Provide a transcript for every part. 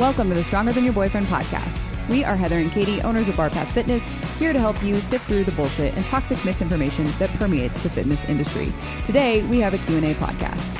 Welcome to the Stronger Than Your Boyfriend podcast. We are Heather and Katie, owners of Barpath Fitness, here to help you sift through the bullshit and toxic misinformation that permeates the fitness industry. Today, we have a Q&A podcast.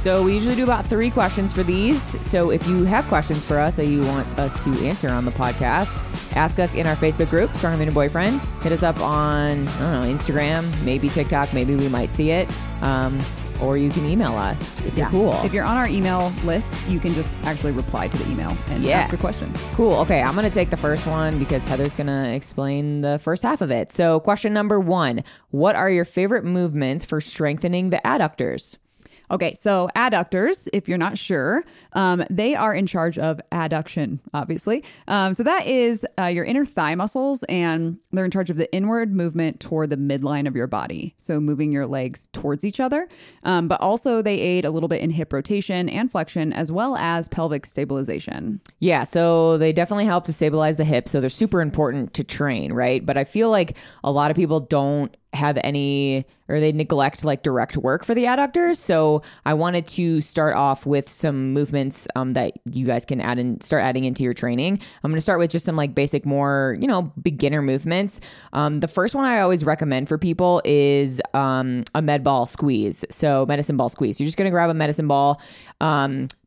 So we usually do about three questions for these. So if you have questions for us that you want us to answer on the podcast, ask us in our Facebook group, Stronger Than Your Boyfriend. Hit us up on, I don't know, Instagram, maybe TikTok, maybe we might see it. Um, or you can email us if you're cool. If you're on our email list, you can just actually reply to the email and Yeah. ask a question. Cool. Okay, I'm going to take the first one because Heather's going to explain the first half of it. So, question number one What are your favorite movements for strengthening the adductors? Okay, so adductors, if you're not sure, um, they are in charge of adduction, obviously. Um, so that is uh, your inner thigh muscles, and they're in charge of the inward movement toward the midline of your body. So moving your legs towards each other. Um, but also, they aid a little bit in hip rotation and flexion, as well as pelvic stabilization. Yeah, so they definitely help to stabilize the hips. So they're super important to train, right? But I feel like a lot of people don't have any or they neglect like direct work for the adductors. So I wanted to start off with some movements um, that you guys can add and start adding into your training. I'm going to start with just some like basic, more you know, beginner movements. Um, the first one I always recommend for people is um, a med ball squeeze. So medicine ball squeeze. You're just going to grab a medicine ball.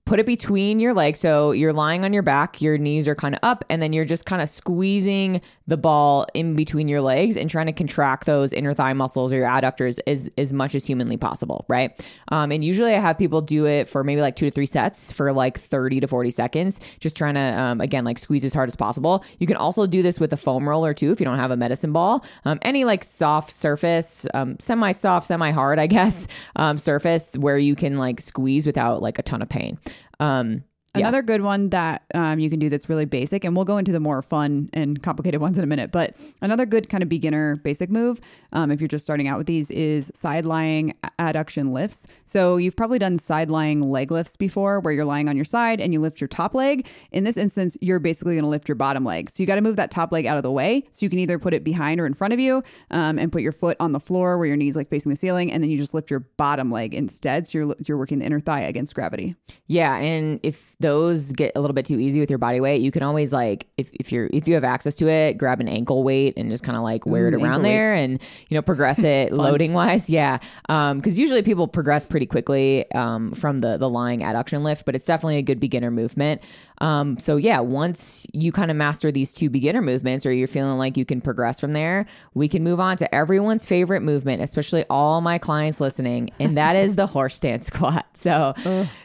Put it between your legs. So you're lying on your back, your knees are kind of up, and then you're just kind of squeezing the ball in between your legs and trying to contract those inner thigh muscles or your adductors as, as much as humanly possible, right? Um, and usually I have people do it for maybe like two to three sets for like 30 to 40 seconds, just trying to, um, again, like squeeze as hard as possible. You can also do this with a foam roller too if you don't have a medicine ball. Um, any like soft surface, um, semi soft, semi hard, I guess, um, surface where you can like squeeze without like a ton of pain. Um, yeah. Another good one that um, you can do that's really basic, and we'll go into the more fun and complicated ones in a minute. But another good kind of beginner basic move, um, if you're just starting out with these, is side lying adduction lifts. So you've probably done side lying leg lifts before, where you're lying on your side and you lift your top leg. In this instance, you're basically going to lift your bottom leg. So you got to move that top leg out of the way, so you can either put it behind or in front of you, um, and put your foot on the floor where your knees like facing the ceiling, and then you just lift your bottom leg instead. So you're you're working the inner thigh against gravity. Yeah, and if those get a little bit too easy with your body weight, you can always like if, if you're if you have access to it, grab an ankle weight and just kind of like wear it Mm, around there weights. and you know progress it loading wise. Yeah, because usually people progress pretty quickly um, from the the lying adduction lift, but it's definitely a good beginner movement. Um, so yeah, once you kind of master these two beginner movements, or you're feeling like you can progress from there, we can move on to everyone's favorite movement, especially all my clients listening, and that is the horse stance squat. So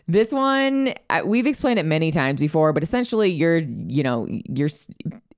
this one we've explained it many times before, but essentially you're you know you're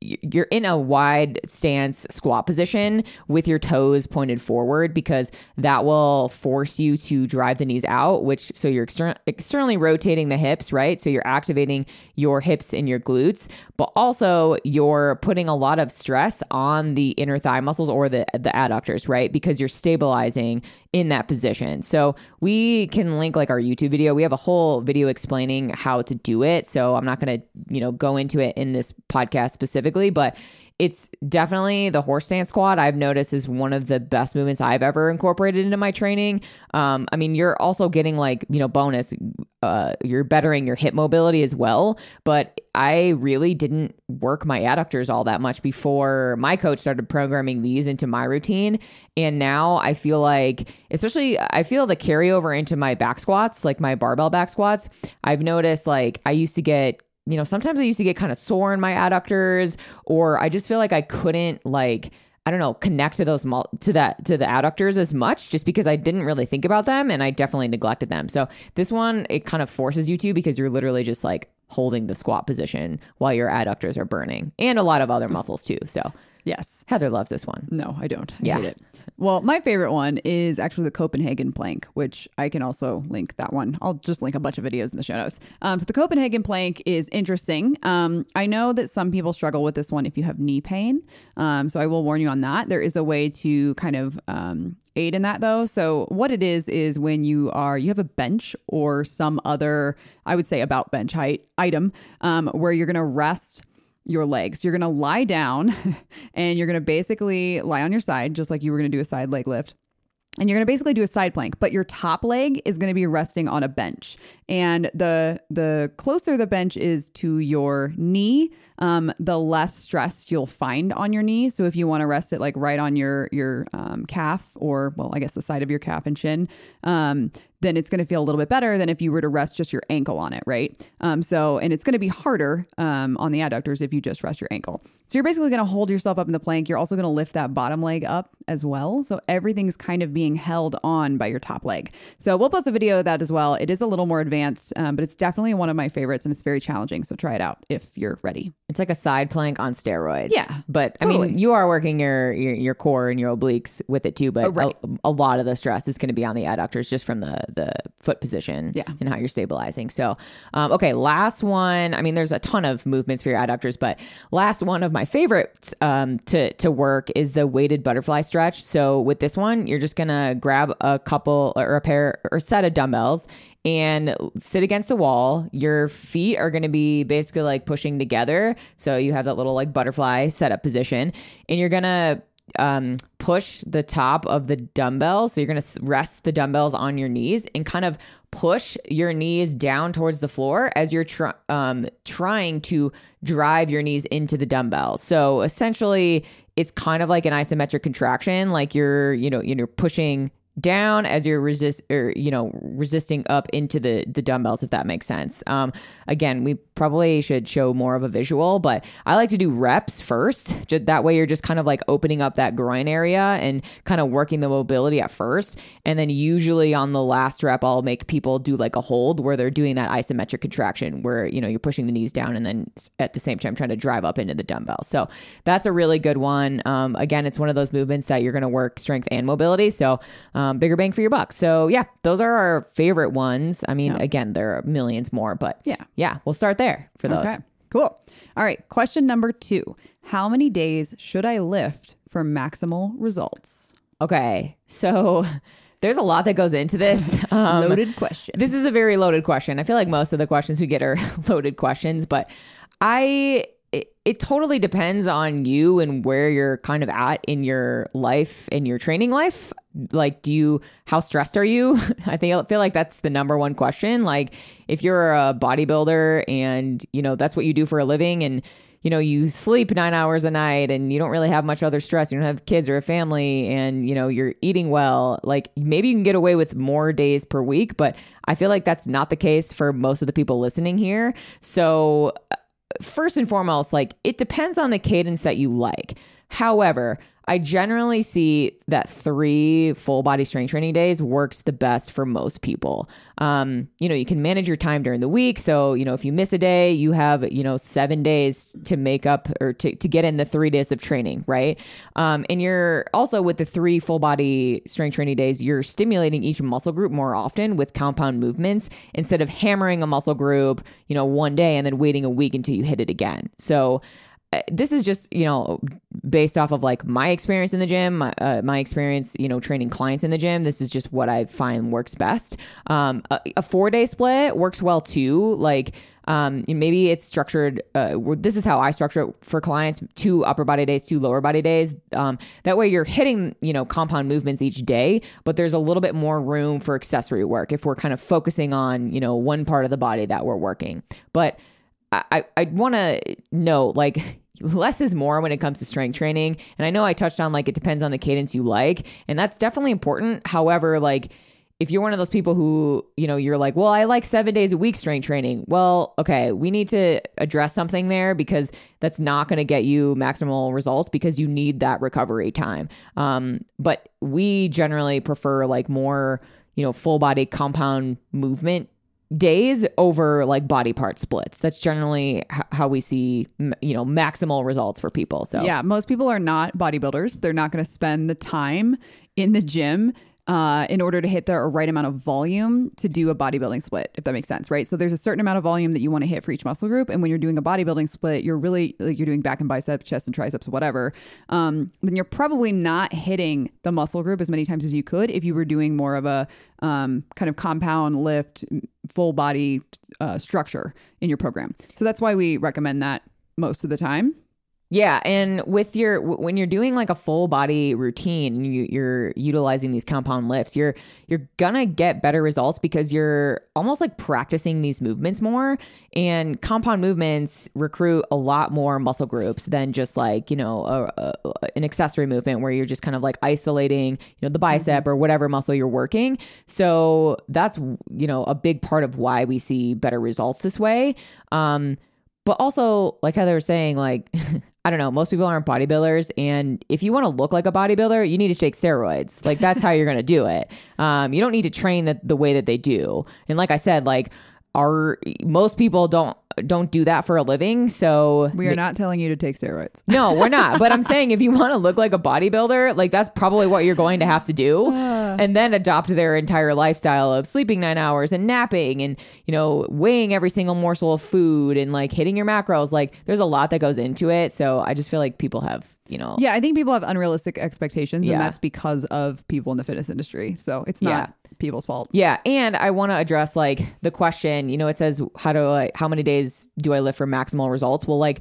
you're in a wide stance squat position with your toes pointed forward because that will force you to drive the knees out which so you're exter- externally rotating the hips right? So you're activating your hips and your glutes but also you're putting a lot of stress on the inner thigh muscles or the the adductors right? Because you're stabilizing in that position. So we can link like our youtube video. We have a whole video explaining how to do it. So i'm not going to you know go into it in this podcast specifically but it's definitely the horse stance squat I've noticed is one of the best movements I've ever incorporated into my training. Um, I mean, you're also getting like, you know, bonus, uh, you're bettering your hip mobility as well. But I really didn't work my adductors all that much before my coach started programming these into my routine. And now I feel like, especially, I feel the carryover into my back squats, like my barbell back squats. I've noticed like I used to get you know, sometimes I used to get kind of sore in my adductors, or I just feel like I couldn't like I don't know connect to those to that to the adductors as much, just because I didn't really think about them and I definitely neglected them. So this one it kind of forces you to because you're literally just like holding the squat position while your adductors are burning, and a lot of other muscles too. So Yes. Heather loves this one. No, I don't. I Yeah. hate it. Well, my favorite one is actually the Copenhagen plank, which I can also link that one. I'll just link a bunch of videos in the show notes. Um, so the Copenhagen plank is interesting. Um, I know that some people struggle with this one if you have knee pain. Um, so I will warn you on that. There is a way to kind of um, aid in that though. So what it is is when you are you have a bench or some other I would say about bench height item um, where you're going to rest your legs. You're going to lie down and you're going to basically lie on your side, just like you were going to do a side leg lift. and you're going to basically do a side plank but your top leg is going to be resting on a bench and the the closer the bench is to your knee um, the less stress you'll find on your knee. So if you want to rest it like right on your your um, calf or well i guess the side of your calf and shin um, then it's going to feel a little bit better than if you were to rest just your ankle on it right? Um, so and it's going to be harder um, on the adductors if you just rest your ankle. So you're basically going to hold yourself up in the plank. You're also going to lift that bottom leg up as well. So everything's kind of being held on by your top leg. So we'll post a video of that as well. It is a little more advanced um, but it's definitely one of my favorites and it's very challenging. So try it out if you're ready It's like a side plank on steroids. Yeah, but I mean, you are working your, your your core and your obliques with it too. But Oh, right. a, a lot of the stress is going to be on the adductors just from the the foot position. Yeah. and how you're stabilizing. So, um, okay, last one. I mean, there's a ton of movements for your adductors, but last one of my favorites um, to to work is the weighted butterfly stretch. So with this one, you're just gonna grab a couple or a pair or set of dumbbells and sit against the wall. Your feet are going to be basically like pushing together. So you have that little like butterfly setup position, and you're going to um, push the top of the dumbbell. So you're going to rest the dumbbells on your knees and kind of push your knees down towards the floor as you're tr- um, trying to drive your knees into the dumbbell. So essentially, it's kind of like an isometric contraction, like you're, you know, you're pushing down as you're resist or you know resisting up into the the dumbbells if that makes sense. Um again we probably should show more of a visual but i like to do reps first. Just that way you're just kind of like opening up that groin area and kind of working the mobility at first. And then usually on the last rep i'll make people do like a hold where they're doing that isometric contraction where you know you're pushing the knees down and then at the same time trying to drive up into the dumbbell. So that's a really good one. Um again it's one of those movements that you're going to work strength and mobility. So um, bigger bang for your buck. So yeah, those are our favorite ones. I mean, Yeah. again, there are millions more, but Yeah. yeah, we'll start there for those. Okay, cool. All right, question number two How many days should I lift for maximal results? Okay, so there's a lot that goes into this. Um, Loaded question. This is a very loaded question. I feel like most of the questions we get are loaded questions, but I it, it totally depends on you and where you're kind of at in your life in your training life. Like do you how stressed are you? I think I feel like that's the number one question. Like if you're a bodybuilder and you know that's what you do for a living and you know you sleep 9 hours a night and you don't really have much other stress you don't have kids or a family and you know you're eating well like maybe you can get away with more days per week but i feel like that's not the case for most of the people listening here so uh, first and foremost, like it depends on the cadence that you like. However, I generally see that three full body strength training days works the best for most people. Um, you know, you can manage your time during the week. So, you know, if you miss a day, you have, you know, seven days to make up or to, to get in the three days of training, right? Um, and you're also with the three full body strength training days, you're stimulating each muscle group more often with compound movements instead of hammering a muscle group, you know, one day and then waiting a week until you hit it again. So, this is just you know based off of like my experience in the gym my, uh, my experience you know training clients in the gym. This is just what i find works best. Um, a, a four day split works well too. Like um, maybe it's structured uh, this is how i structure it for clients two upper body days two lower body days. Um, that way you're hitting you know compound movements each day but there's a little bit more room for accessory work if we're kind of focusing on you know one part of the body that we're working. But I, I want to know like less is more when it comes to strength training. And I know I touched on like it depends on the cadence you like, and that's definitely important. However, like if you're one of those people who, you know, you're like, well, I like seven days a week strength training. Well, okay, we need to address something there because that's not going to get you maximal results because you need that recovery time. Um, but we generally prefer like more, you know, full body compound movement days over like body part splits. That's generally h- how we see, you know, maximal results for people. So Yeah, most people are not bodybuilders. They're not going to spend the time in the gym uh, in order to hit the right amount of volume to do a bodybuilding split, if that makes sense, right? So there's a certain amount of volume that you want to hit for each muscle group, and when you're doing a bodybuilding split, you're really like you're doing back and biceps, chest and triceps, whatever. Um, then you're probably not hitting the muscle group as many times as you could if you were doing more of a um, kind of compound lift, full body uh, structure in your program. So that's why we recommend that most of the time. Yeah, and with your when you're doing like a full body routine you, you're utilizing these compound lifts, you're you're gonna get better results because you're almost like practicing these movements more. And compound movements recruit a lot more muscle groups than just like you know a, a, an accessory movement where you're just kind of like isolating you know the bicep or whatever muscle you're working. So that's you know a big part of why we see better results this way. Um, but also, like Heather was saying, like I don't know, most people aren't bodybuilders, and if you want to look like a bodybuilder, you need to take steroids. Like that's how you're gonna do it. Um, you don't need to train the, the way that they do. And like I said, like our most people don't don't do that for a living. So We are not telling you to take steroids. no, we're not. But I'm saying if you want to look like a bodybuilder, like that's probably what you're going to have to do. and then adopt their entire lifestyle of sleeping nine hours and napping and, you know, weighing every single morsel of food and like hitting your macros. Like there's a lot that goes into it. So I just feel like people have, you know, Yeah, I think people have unrealistic expectations, Yeah. and that's because of people in the fitness industry. So it's not people's fault. Yeah, and I want to address like the question. You know, it says how do I how many days do I live for maximal results? Well, like,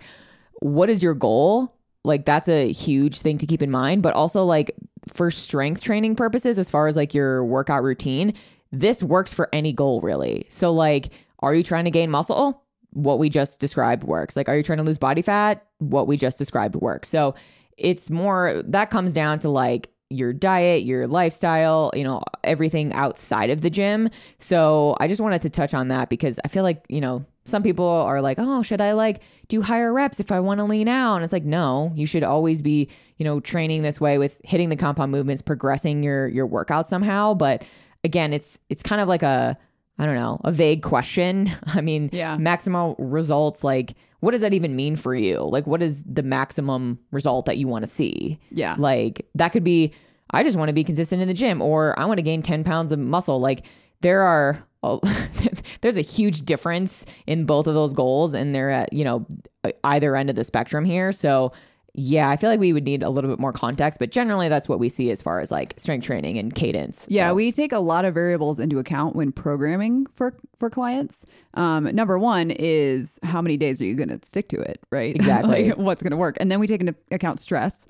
what is your goal? Like, that's a huge thing to keep in mind. But also, like, for strength training purposes, as far as like your workout routine, this works for any goal really. So, like, are you trying to gain muscle? What we just described works. Like, are you trying to lose body fat? What we just described works. So, it's more that comes down to like your diet, your lifestyle, you know, everything outside of the gym. So I just wanted to touch on that because I feel like, you know, some people are like, oh, should I like do higher reps if I want to lean out? And it's like, no, you should always be, you know, training this way with hitting the compound movements, progressing your your workout somehow. But again, it's it's kind of like a I don't know, a vague question. I mean, Yeah. maximal results, like what does that even mean for you? Like what is the maximum result that you want to see? Yeah. Like that could be, I just want to be consistent in the gym or I want to gain 10 pounds of muscle. Like there are, oh, there's a huge difference in both of those goals and they're at, you know, either end of the spectrum here. So yeah, I feel like we would need a little bit more context, but generally that's what we see as far as like strength training and cadence. Yeah, So- we take a lot of variables into account when programming for for clients. Um, number one is how many days are you going to stick to it, right? Exactly. Like, what's going to work, and then we take into account stress,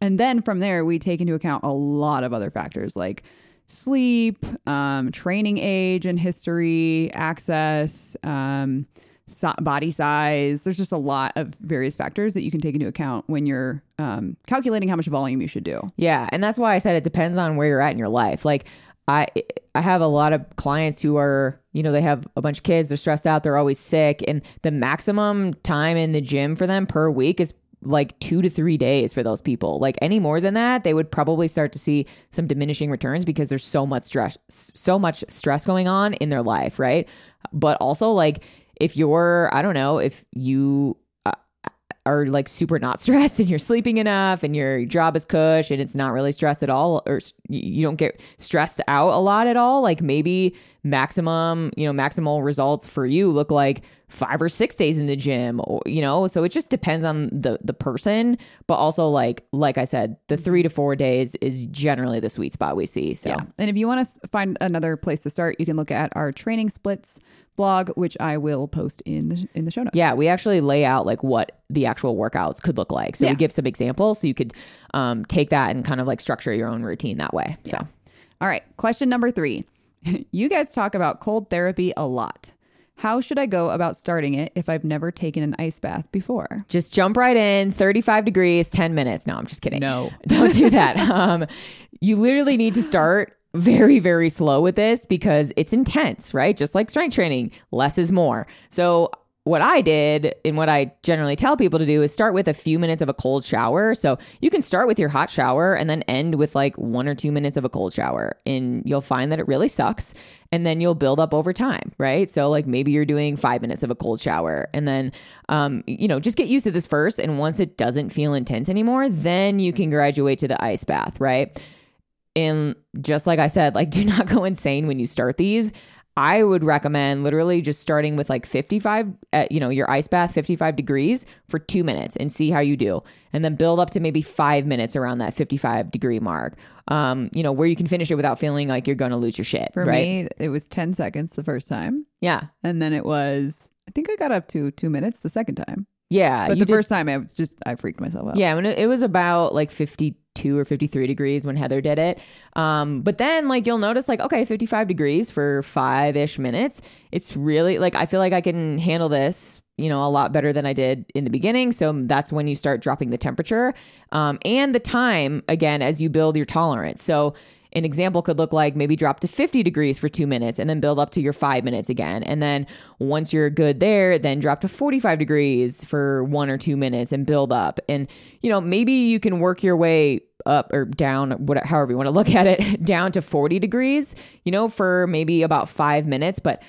and then from there we take into account a lot of other factors like sleep, um, training age and history, access. Um, si- body size there's just a lot of various factors that you can take into account when you're um, calculating how much volume you should do Yeah, and that's why I said it depends on where you're at in your life. Like I I have a lot of clients who are, you know, they have a bunch of kids, they're stressed out, they're always sick, and the maximum time in the gym for them per week is like 2 to 3 days for those people. Like any more than that, they would probably start to see some diminishing returns because there's so much stress so much stress going on in their life, right? But also like if you're, I don't know, if you uh, are like super not stressed and you're sleeping enough and your job is cush and it's not really stressed at all or you don't get stressed out a lot at all like maybe maximum you know maximal results for you look like five or six days in the gym or you know so it just depends on the the person but also like like i said the three to four days is generally the sweet spot we see so Yeah. And if you want to find another place to start, you can look at our training splits blog, which I will post in the, in the show notes. Yeah, we actually lay out like what the actual workouts could look like. So Yeah. we give some examples so you could um, take that and kind of like structure your own routine that way. So All right. Question number three. you guys talk about cold therapy a lot. How should I go about starting it if I've never taken an ice bath before? just jump right in 35 degrees 10 minutes. No i'm just kidding. No. don't do that. Um you literally need to start very very slow with this because it's intense right? Just like strength training less is more. So what I did and what I generally tell people to do is start with a few minutes of a cold shower. So you can start with your hot shower and then end with like one or two minutes of a cold shower. And you'll find that it really sucks. And then you'll build up over time, right? So, like maybe you're doing five minutes of a cold shower and then, um, you know, just get used to this first. And once it doesn't feel intense anymore, then you can graduate to the ice bath, right? And just like I said, like do not go insane when you start these. I would recommend literally just starting with like 55, at, you know, your ice bath, 55 degrees for two minutes and see how you do. And then build up to maybe five minutes around that 55 degree mark, um, you know, where you can finish it without feeling like you're going to lose your shit. For right? me, it was 10 seconds the first time. Yeah. And then it was, I think I got up to two minutes the second time. Yeah, But the did- first time, I was just I freaked myself out. Yeah, when it, it was about like 52 or 53 degrees when Heather did it. Um, but then like you'll notice like okay, 55 degrees for 5ish minutes. It's really like I feel like I can handle this, you know, a lot better than I did in the beginning. So that's when you start dropping the temperature um, and the time again as you build your tolerance. So an example could look like maybe drop to 50 degrees for two minutes and then build up to your five minutes again. And then once you're good there, then drop to 45 degrees for one or two minutes and build up. And, you know, maybe you can work your way up or down, whatever, however you want to look at it, down to 40 degrees, you know, for maybe about five minutes. But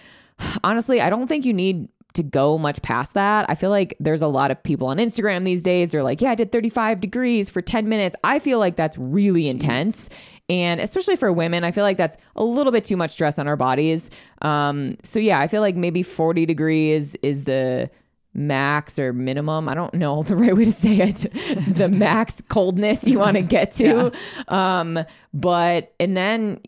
honestly, I don't think you need to go much past that. I feel like there's a lot of people on Instagram these days. They're like, yeah, I did 35 degrees for 10 minutes. I feel like that's really intense. And especially for women, I feel like that's a little bit too much stress on our bodies. Um, so yeah, I feel like maybe 40 degrees is the max or minimum. I don't know the right way to say it. the max coldness you want to get to. Um, but and then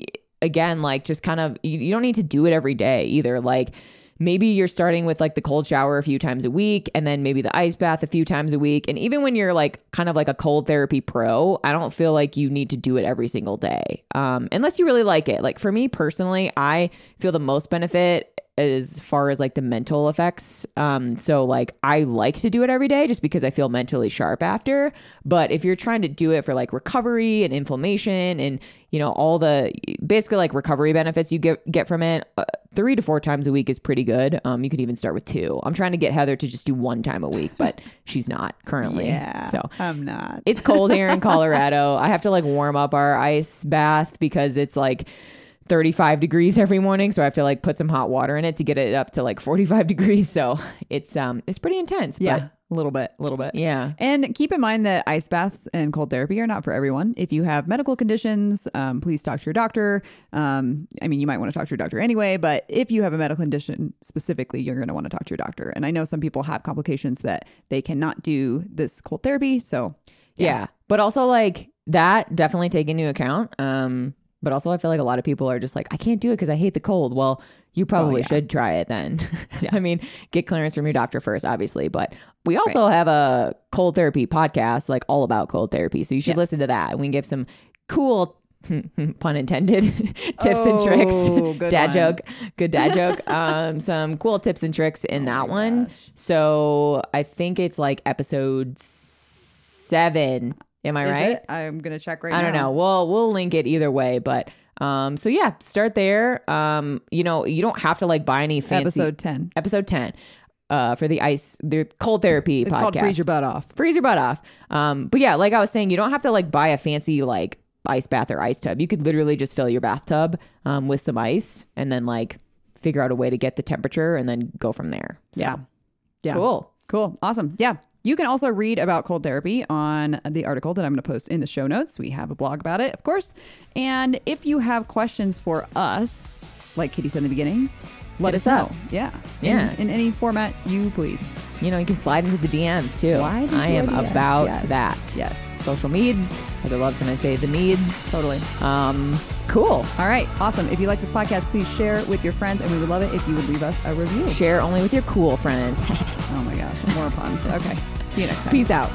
again, like just kind of you, you don't need to do it every day either. Like maybe you're starting with like the cold shower a few times a week and then maybe the ice bath a few times a week. And even when you're like kind of like a cold therapy pro, I don't feel like you need to do it every single day. Um, unless you really like it. Like for me personally, I feel the most benefit as far as like the mental effects. Um, so like I like to do it every day just because I feel mentally sharp after. But if you're trying to do it for like recovery and inflammation and you know all the basically like recovery benefits you get get from it, uh, three to four times a week is pretty good. Um, you could even start with two. I'm trying to get Heather to just do one time a week, but she's not currently. Yeah. So I'm not. it's cold here in Colorado. I have to like warm up our ice bath because it's like 35 degrees every morning. So I have to like put some hot water in it to get it up to like 45 degrees. So it's um it's pretty intense. yeah. But a little bit. A little bit. yeah. And keep in mind that ice baths and cold therapy are not for everyone. If you have medical conditions, um, please talk to your doctor. Um, I mean, you might want to talk to your doctor anyway, but if you have a medical condition specifically, you're going to want to talk to your doctor. And I know some people have complications that they cannot do this cold therapy. So, Yeah. But also like that definitely take into account. Um but also I feel like a lot of people are just like I can't do it because I hate the cold. Well, you probably yeah. should try it then. I mean, get clearance from your doctor first, obviously. But we also have a cold therapy podcast, like all about cold therapy. So you should Yes. listen to that. And we can give some cool pun intended tips and tricks. Oh, good dad one. joke. Good dad joke. Um some cool tips and tricks in that one. So I think it's like episode seven. Am I Is right? it? I'm going to check right now. I don't now. know. We'll we'll link it either way, but um so yeah, start there. Um you know, you don't have to like buy any fancy Episode 10. episode 10 uh for the ice the cold therapy It's podcast. called Freeze Your Butt Off. Freeze your butt off. Um but yeah, like I was saying, you don't have to like buy a fancy like ice bath or ice tub. You could literally just fill your bathtub um with some ice and then like figure out a way to get the temperature and then go from there. So, Yeah. Yeah. Cool. Cool. Awesome. Yeah. You can also read about cold therapy on the article that I'm going to post in the show notes. We have a blog about it, of course. And if you have questions for us, like Katie said in the beginning, let Hit us up. know. Yeah. Yeah. In, in any format you please. You know, you can slide into the DMs too. I am DMs. about Yes. that. Yes. Social meds. Heather loves when I say the meds. Totally. Um, cool. All right. Awesome. If you like this podcast, please share it with your friends, and we would love it if you would leave us a review. Share only with your cool friends. Oh my gosh. More puns. Okay. See you next time. Peace out.